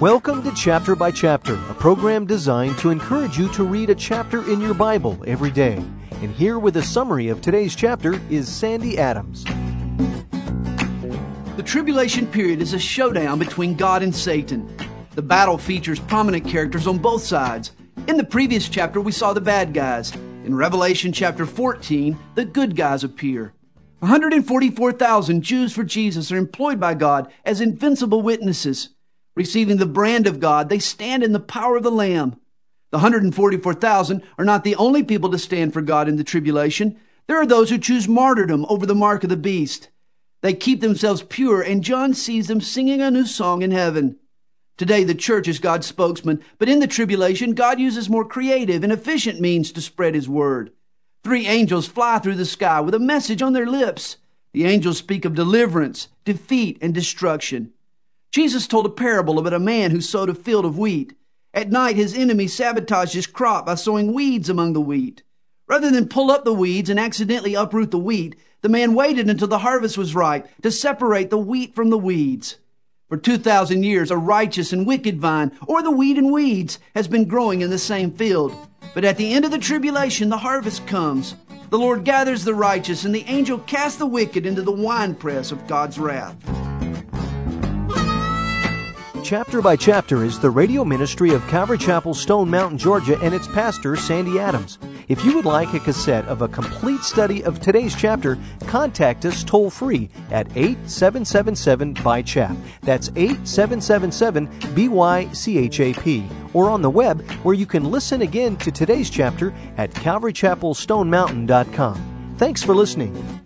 Welcome to Chapter by Chapter, a program designed to encourage you to read a chapter in your Bible every day. And here with a summary of today's chapter is Sandy Adams. The tribulation period is a showdown between God and Satan. The battle features prominent characters on both sides. In the previous chapter, we saw the bad guys. In Revelation chapter 14, the good guys appear. 144,000 Jews for Jesus are employed by God as invincible witnesses. Receiving the brand of God, they stand in the power of the Lamb. The 144,000 are not the only people to stand for God in the tribulation. There are those who choose martyrdom over the mark of the beast. They keep themselves pure, and John sees them singing a new song in heaven. Today, the church is God's spokesman, but in the tribulation, God uses more creative and efficient means to spread his word. Three angels fly through the sky with a message on their lips. The angels speak of deliverance, defeat, and destruction. Jesus told a parable about a man who sowed a field of wheat. At night, his enemy sabotaged his crop by sowing weeds among the wheat. Rather than pull up the weeds and accidentally uproot the wheat, the man waited until the harvest was ripe to separate the wheat from the weeds. For 2,000 years, a righteous and wicked vine, or the wheat and weeds, has been growing in the same field. But at the end of the tribulation, the harvest comes. The Lord gathers the righteous, and the angel casts the wicked into the winepress of God's wrath. Chapter by Chapter is the radio ministry of Calvary Chapel, Stone Mountain, Georgia, and its pastor, Sandy Adams. If you would like a cassette of a complete study of today's chapter, contact us toll free at 8777 by chap. That's 8777 BYCHAP. Or on the web where you can listen again to today's chapter at calvarychapelstonemountain.com. Thanks for listening.